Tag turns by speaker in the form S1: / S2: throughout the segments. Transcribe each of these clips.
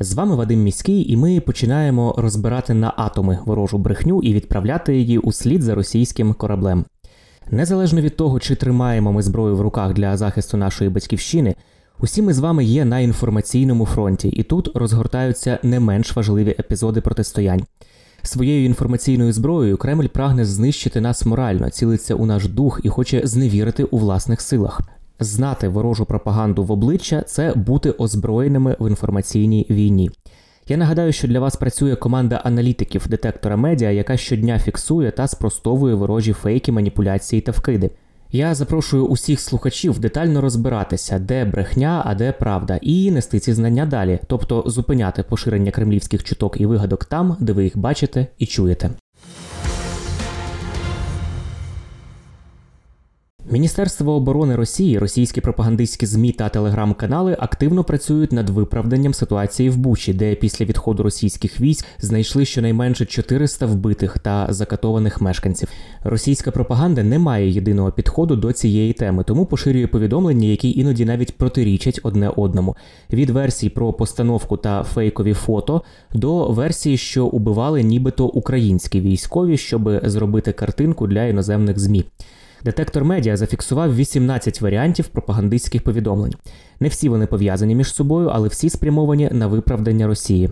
S1: З вами Вадим Міський, і ми починаємо розбирати на атоми ворожу брехню і відправляти її у слід за російським кораблем. Незалежно від того, чи тримаємо ми зброю в руках для захисту нашої батьківщини, усі ми з вами є на інформаційному фронті, і тут розгортаються не менш важливі епізоди протистоянь. Своєю інформаційною зброєю Кремль прагне знищити нас морально, цілиться у наш дух і хоче зневірити у власних силах. Знати ворожу пропаганду в обличчя це бути озброєними в інформаційній війні. Я нагадаю, що для вас працює команда аналітиків детектора медіа, яка щодня фіксує та спростовує ворожі фейки, маніпуляції та вкиди. Я запрошую усіх слухачів детально розбиратися, де брехня, а де правда, і нести ці знання далі, тобто зупиняти поширення кремлівських чуток і вигадок там, де ви їх бачите і чуєте. Міністерство оборони Росії, російські пропагандистські змі та телеграм-канали активно працюють над виправданням ситуації в Бучі, де після відходу російських військ знайшли щонайменше 400 вбитих та закатованих мешканців. Російська пропаганда не має єдиного підходу до цієї теми, тому поширює повідомлення, які іноді навіть протирічать одне одному. Від версій про постановку та фейкові фото до версії, що убивали нібито українські військові, щоб зробити картинку для іноземних змі. Детектор медіа зафіксував 18 варіантів пропагандистських повідомлень. Не всі вони пов'язані між собою, але всі спрямовані на виправдання Росії.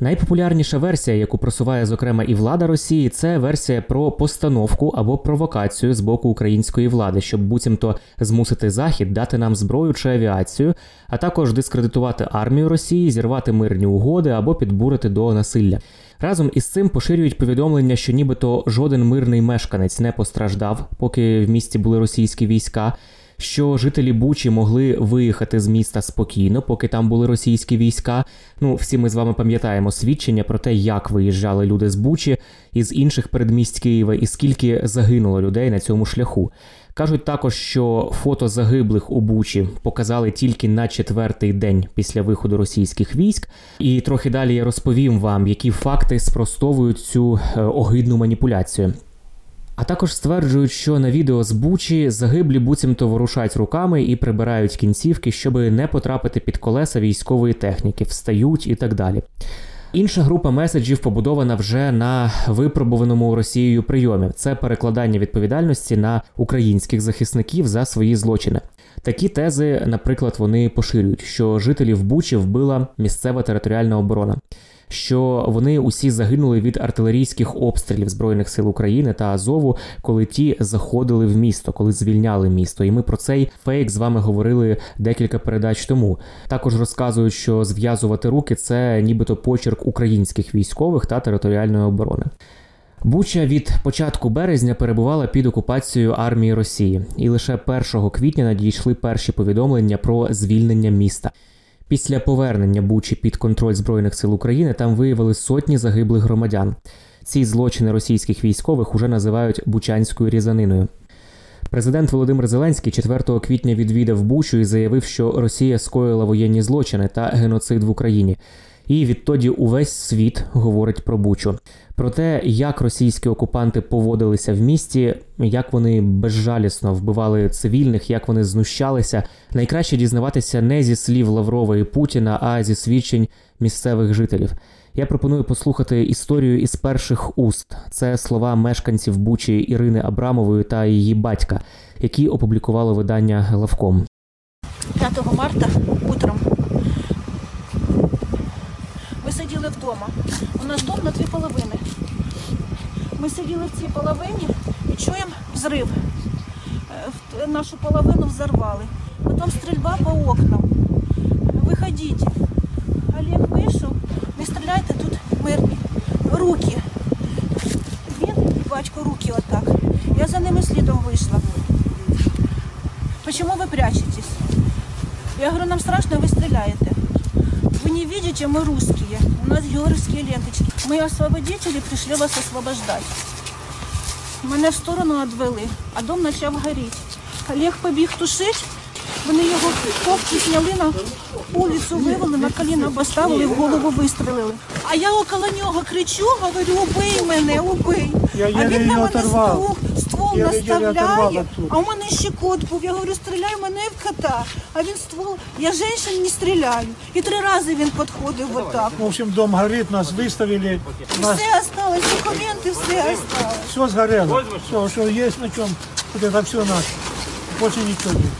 S1: Найпопулярніша версія, яку просуває зокрема і влада Росії, це версія про постановку або провокацію з боку української влади, щоб буцімто змусити Захід дати нам зброю чи авіацію, а також дискредитувати армію Росії, зірвати мирні угоди або підбурити до насилля. Разом із цим поширюють повідомлення, що нібито жоден мирний мешканець не постраждав, поки в місті були російські війська. Що жителі Бучі могли виїхати з міста спокійно, поки там були російські війська. Ну, всі ми з вами пам'ятаємо свідчення про те, як виїжджали люди з Бучі із інших передмість Києва, і скільки загинуло людей на цьому шляху. Кажуть також, що фото загиблих у Бучі показали тільки на четвертий день після виходу російських військ. І трохи далі я розповім вам, які факти спростовують цю е, огидну маніпуляцію. А також стверджують, що на відео з Бучі загиблі буцімто ворушать руками і прибирають кінцівки, щоб не потрапити під колеса військової техніки, встають і так далі. Інша група меседжів побудована вже на випробуваному Росією прийомі. Це перекладання відповідальності на українських захисників за свої злочини. Такі тези, наприклад, вони поширюють, що жителів Бучі вбила місцева територіальна оборона. Що вони усі загинули від артилерійських обстрілів збройних сил України та Азову, коли ті заходили в місто, коли звільняли місто. І ми про цей фейк з вами говорили декілька передач тому. Також розказують, що зв'язувати руки це нібито почерк українських військових та територіальної оборони. Буча від початку березня перебувала під окупацією армії Росії, і лише 1 квітня надійшли перші повідомлення про звільнення міста. Після повернення Бучі під контроль Збройних сил України там виявили сотні загиблих громадян. Ці злочини російських військових уже називають бучанською різаниною. Президент Володимир Зеленський 4 квітня відвідав Бучу і заявив, що Росія скоїла воєнні злочини та геноцид в Україні. І відтоді увесь світ говорить про Бучу, про те, як російські окупанти поводилися в місті, як вони безжалісно вбивали цивільних, як вони знущалися. Найкраще дізнаватися не зі слів Лаврова і Путіна, а зі свідчень місцевих жителів. Я пропоную послухати історію із перших уст. Це слова мешканців Бучі Ірини Абрамової та її батька, які опублікувало видання Главком.
S2: 5 марта утром ми сиділи вдома. У нас дом на дві половини. Ми сиділи в цій половині і чуємо взрив. Е, Нашу половину взорвали. Потім стрільба по окнам. Виходіть. Олег вийшов, не стріляйте тут мирні. Руки. Він і батько руки отак. Я за ними слідом вийшла. Чому ви прячетесь? Я говорю, нам страшно, ви стріляєте. Ви не видите, мы русские. У нас георгиевские ленточки. Мы освободители пришли вас освобождать. Мене в сторону відвели, а дом почав горіти. Олег побіг тушити, вони його кофту зняли на вулицю, вивели, на коліна поставили, в голову вистрелили. А я около нього кричу, говорю, убий мене, убий.
S3: Я
S2: а він на мене
S3: оторвав.
S2: ствол, ствол
S3: Єле-єле
S2: наставляє, а у мене ще кот був. Я говорю, стріляй мене в кота. А він ствол, я женщин не стріляю. І три рази він підходив отак.
S3: В общем, дом горит, нас выставили, нас
S2: Все осталось, документи, все осталось.
S3: все сгорело. Все, что есть на чем, вот это все наше. Больше ничего нет.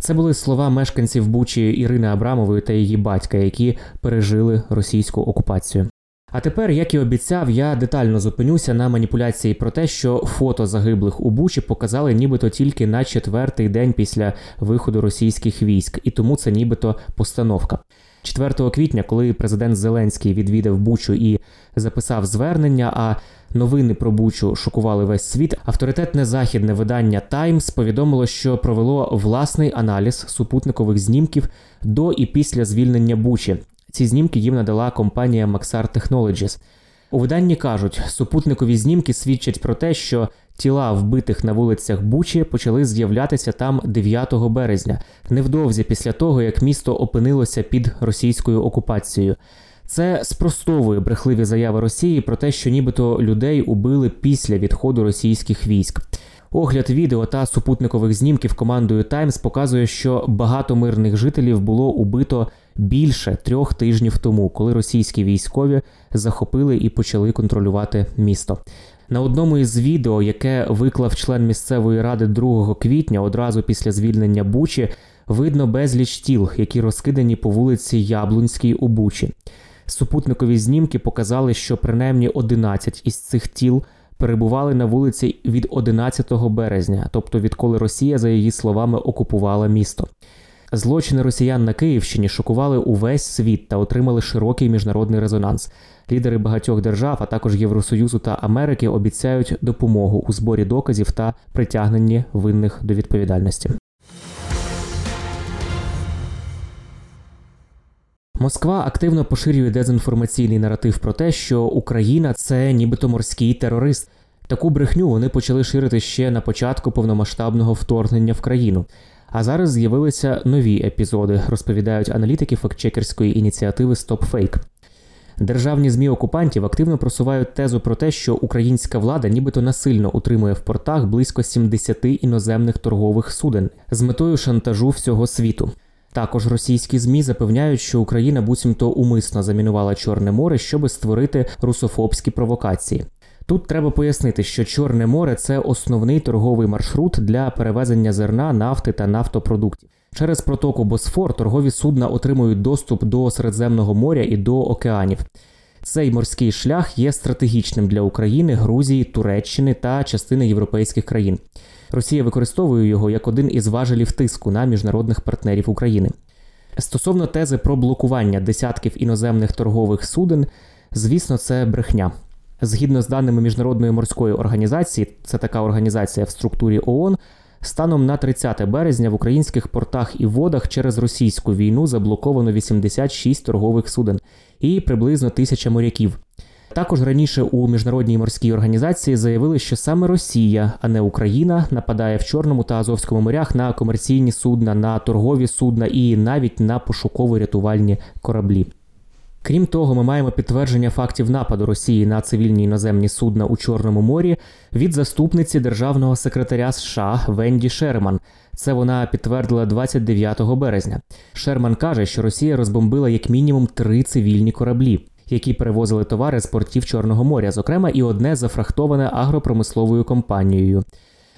S1: Це були слова мешканців Бучі Ірини Абрамової та її батька, які пережили російську окупацію. А тепер, як і обіцяв, я детально зупинюся на маніпуляції про те, що фото загиблих у Бучі показали нібито тільки на четвертий день після виходу російських військ, і тому це нібито постановка. 4 квітня, коли президент Зеленський відвідав Бучу і записав звернення, а новини про Бучу шокували весь світ, авторитетне західне видання Times повідомило, що провело власний аналіз супутникових знімків до і після звільнення Бучі. Ці знімки їм надала компанія Maxar Technologies. У виданні кажуть, супутникові знімки свідчать про те, що тіла вбитих на вулицях Бучі почали з'являтися там 9 березня, невдовзі після того, як місто опинилося під російською окупацією. Це спростовує брехливі заяви Росії про те, що нібито людей убили після відходу російських військ. Огляд відео та супутникових знімків командою Times показує, що багато мирних жителів було убито більше трьох тижнів тому, коли російські військові захопили і почали контролювати місто. На одному із відео, яке виклав член місцевої ради 2 квітня, одразу після звільнення Бучі, видно безліч тіл, які розкидані по вулиці Яблунській у Бучі. Супутникові знімки показали, що принаймні 11 із цих тіл перебували на вулиці від 11 березня, тобто відколи Росія, за її словами, окупувала місто. Злочини росіян на Київщині шокували увесь світ та отримали широкий міжнародний резонанс. Лідери багатьох держав, а також Євросоюзу та Америки, обіцяють допомогу у зборі доказів та притягненні винних до відповідальності. Москва активно поширює дезінформаційний наратив про те, що Україна це нібито морський терорист. Таку брехню вони почали ширити ще на початку повномасштабного вторгнення в країну. А зараз з'явилися нові епізоди, розповідають аналітики фактчекерської ініціативи StopFake. Державні змі окупантів активно просувають тезу про те, що українська влада нібито насильно утримує в портах близько 70 іноземних торгових суден з метою шантажу всього світу. Також російські змі запевняють, що Україна буцімто умисно замінувала Чорне море, щоб створити русофобські провокації. Тут треба пояснити, що Чорне море це основний торговий маршрут для перевезення зерна, нафти та нафтопродуктів. Через протоку Босфор торгові судна отримують доступ до Середземного моря і до океанів. Цей морський шлях є стратегічним для України, Грузії, Туреччини та частини європейських країн. Росія використовує його як один із важелів тиску на міжнародних партнерів України. Стосовно тези про блокування десятків іноземних торгових суден, звісно, це брехня. Згідно з даними Міжнародної морської організації, це така організація в структурі ООН, станом на 30 березня в українських портах і водах через російську війну заблоковано 86 торгових суден і приблизно тисяча моряків. Також раніше у міжнародній морській організації заявили, що саме Росія, а не Україна, нападає в Чорному та Азовському морях на комерційні судна, на торгові судна і навіть на пошуково-рятувальні кораблі. Крім того, ми маємо підтвердження фактів нападу Росії на цивільні іноземні судна у Чорному морі від заступниці державного секретаря США Венді Шерман. Це вона підтвердила 29 березня. Шерман каже, що Росія розбомбила як мінімум три цивільні кораблі, які перевозили товари з портів Чорного моря, зокрема, і одне зафрахтоване агропромисловою компанією.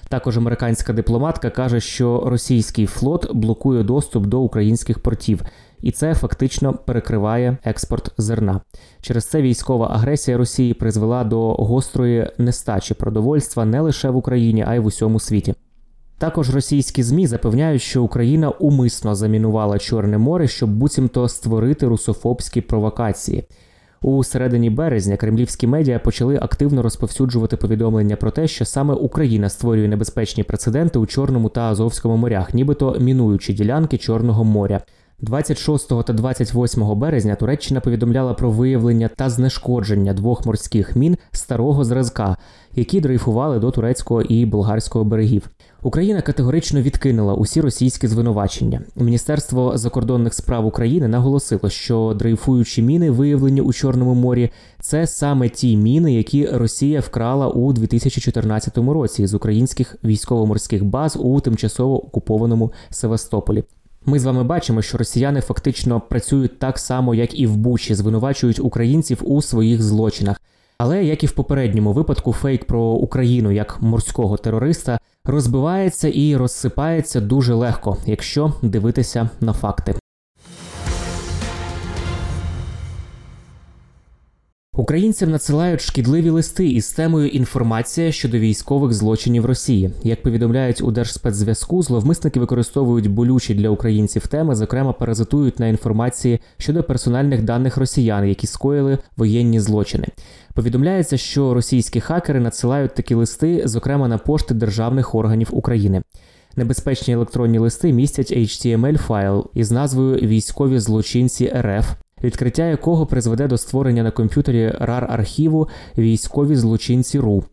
S1: Також американська дипломатка каже, що російський флот блокує доступ до українських портів, і це фактично перекриває експорт зерна. Через це військова агресія Росії призвела до гострої нестачі продовольства не лише в Україні, а й в усьому світі. Також російські змі запевняють, що Україна умисно замінувала Чорне море, щоб буцімто створити русофобські провокації. У середині березня кремлівські медіа почали активно розповсюджувати повідомлення про те, що саме Україна створює небезпечні прецеденти у Чорному та Азовському морях, нібито мінуючи ділянки Чорного моря. 26 та 28 березня Туреччина повідомляла про виявлення та знешкодження двох морських мін старого зразка, які дрейфували до турецького і болгарського берегів. Україна категорично відкинула усі російські звинувачення. Міністерство закордонних справ України наголосило, що дрейфуючі міни, виявлені у Чорному морі, це саме ті міни, які Росія вкрала у 2014 році з українських військово-морських баз у тимчасово окупованому Севастополі. Ми з вами бачимо, що росіяни фактично працюють так само, як і в Бучі, звинувачують українців у своїх злочинах. Але як і в попередньому випадку, фейк про Україну як морського терориста розбивається і розсипається дуже легко, якщо дивитися на факти. Українцям надсилають шкідливі листи із темою інформація щодо військових злочинів Росії. Як повідомляють у Держспецзв'язку, зловмисники використовують болючі для українців теми, зокрема паразитують на інформації щодо персональних даних росіян, які скоїли воєнні злочини. Повідомляється, що російські хакери надсилають такі листи, зокрема на пошти державних органів України. Небезпечні електронні листи містять HTML файл із назвою Військові злочинці РФ відкриття якого призведе до створення на комп'ютері rar архіву військові злочинці РУ.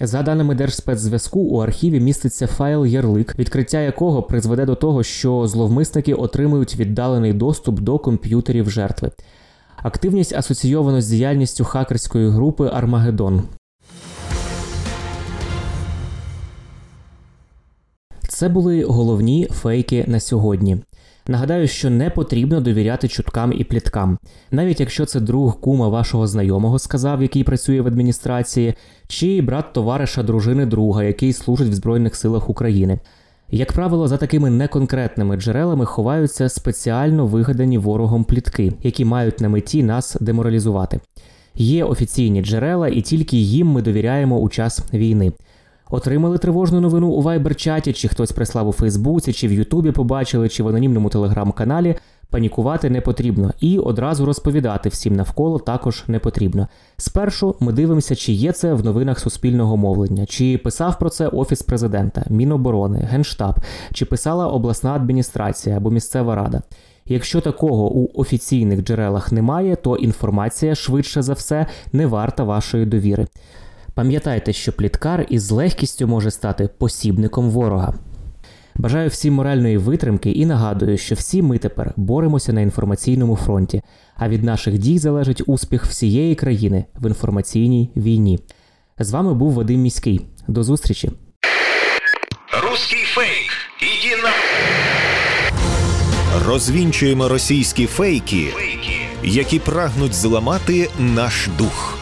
S1: За даними Держспецзв'язку, у архіві міститься файл ярлик, відкриття якого призведе до того, що зловмисники отримують віддалений доступ до комп'ютерів жертви. Активність асоційовано з діяльністю хакерської групи Армагеддон. Це були головні фейки на сьогодні. Нагадаю, що не потрібно довіряти чуткам і пліткам, навіть якщо це друг кума вашого знайомого сказав, який працює в адміністрації, чи брат товариша дружини друга, який служить в Збройних силах України. Як правило, за такими неконкретними джерелами ховаються спеціально вигадані ворогом плітки, які мають на меті нас деморалізувати. Є офіційні джерела, і тільки їм ми довіряємо у час війни. Отримали тривожну новину у Viber-чаті, чи хтось прислав у Фейсбуці, чи в Ютубі побачили, чи в анонімному телеграм-каналі. Панікувати не потрібно і одразу розповідати всім навколо також не потрібно. Спершу ми дивимося, чи є це в новинах суспільного мовлення, чи писав про це Офіс президента, Міноборони, Генштаб, чи писала обласна адміністрація або місцева рада. Якщо такого у офіційних джерелах немає, то інформація швидше за все не варта вашої довіри. Пам'ятайте, що пліткар із легкістю може стати посібником ворога. Бажаю всім моральної витримки і нагадую, що всі ми тепер боремося на інформаційному фронті, а від наших дій залежить успіх всієї країни в інформаційній війні. З вами був Вадим Міський. До зустрічі.
S4: Русский фейк. Иди на...
S5: Розвінчуємо російські фейки,
S4: Фейки.
S5: які прагнуть зламати наш дух.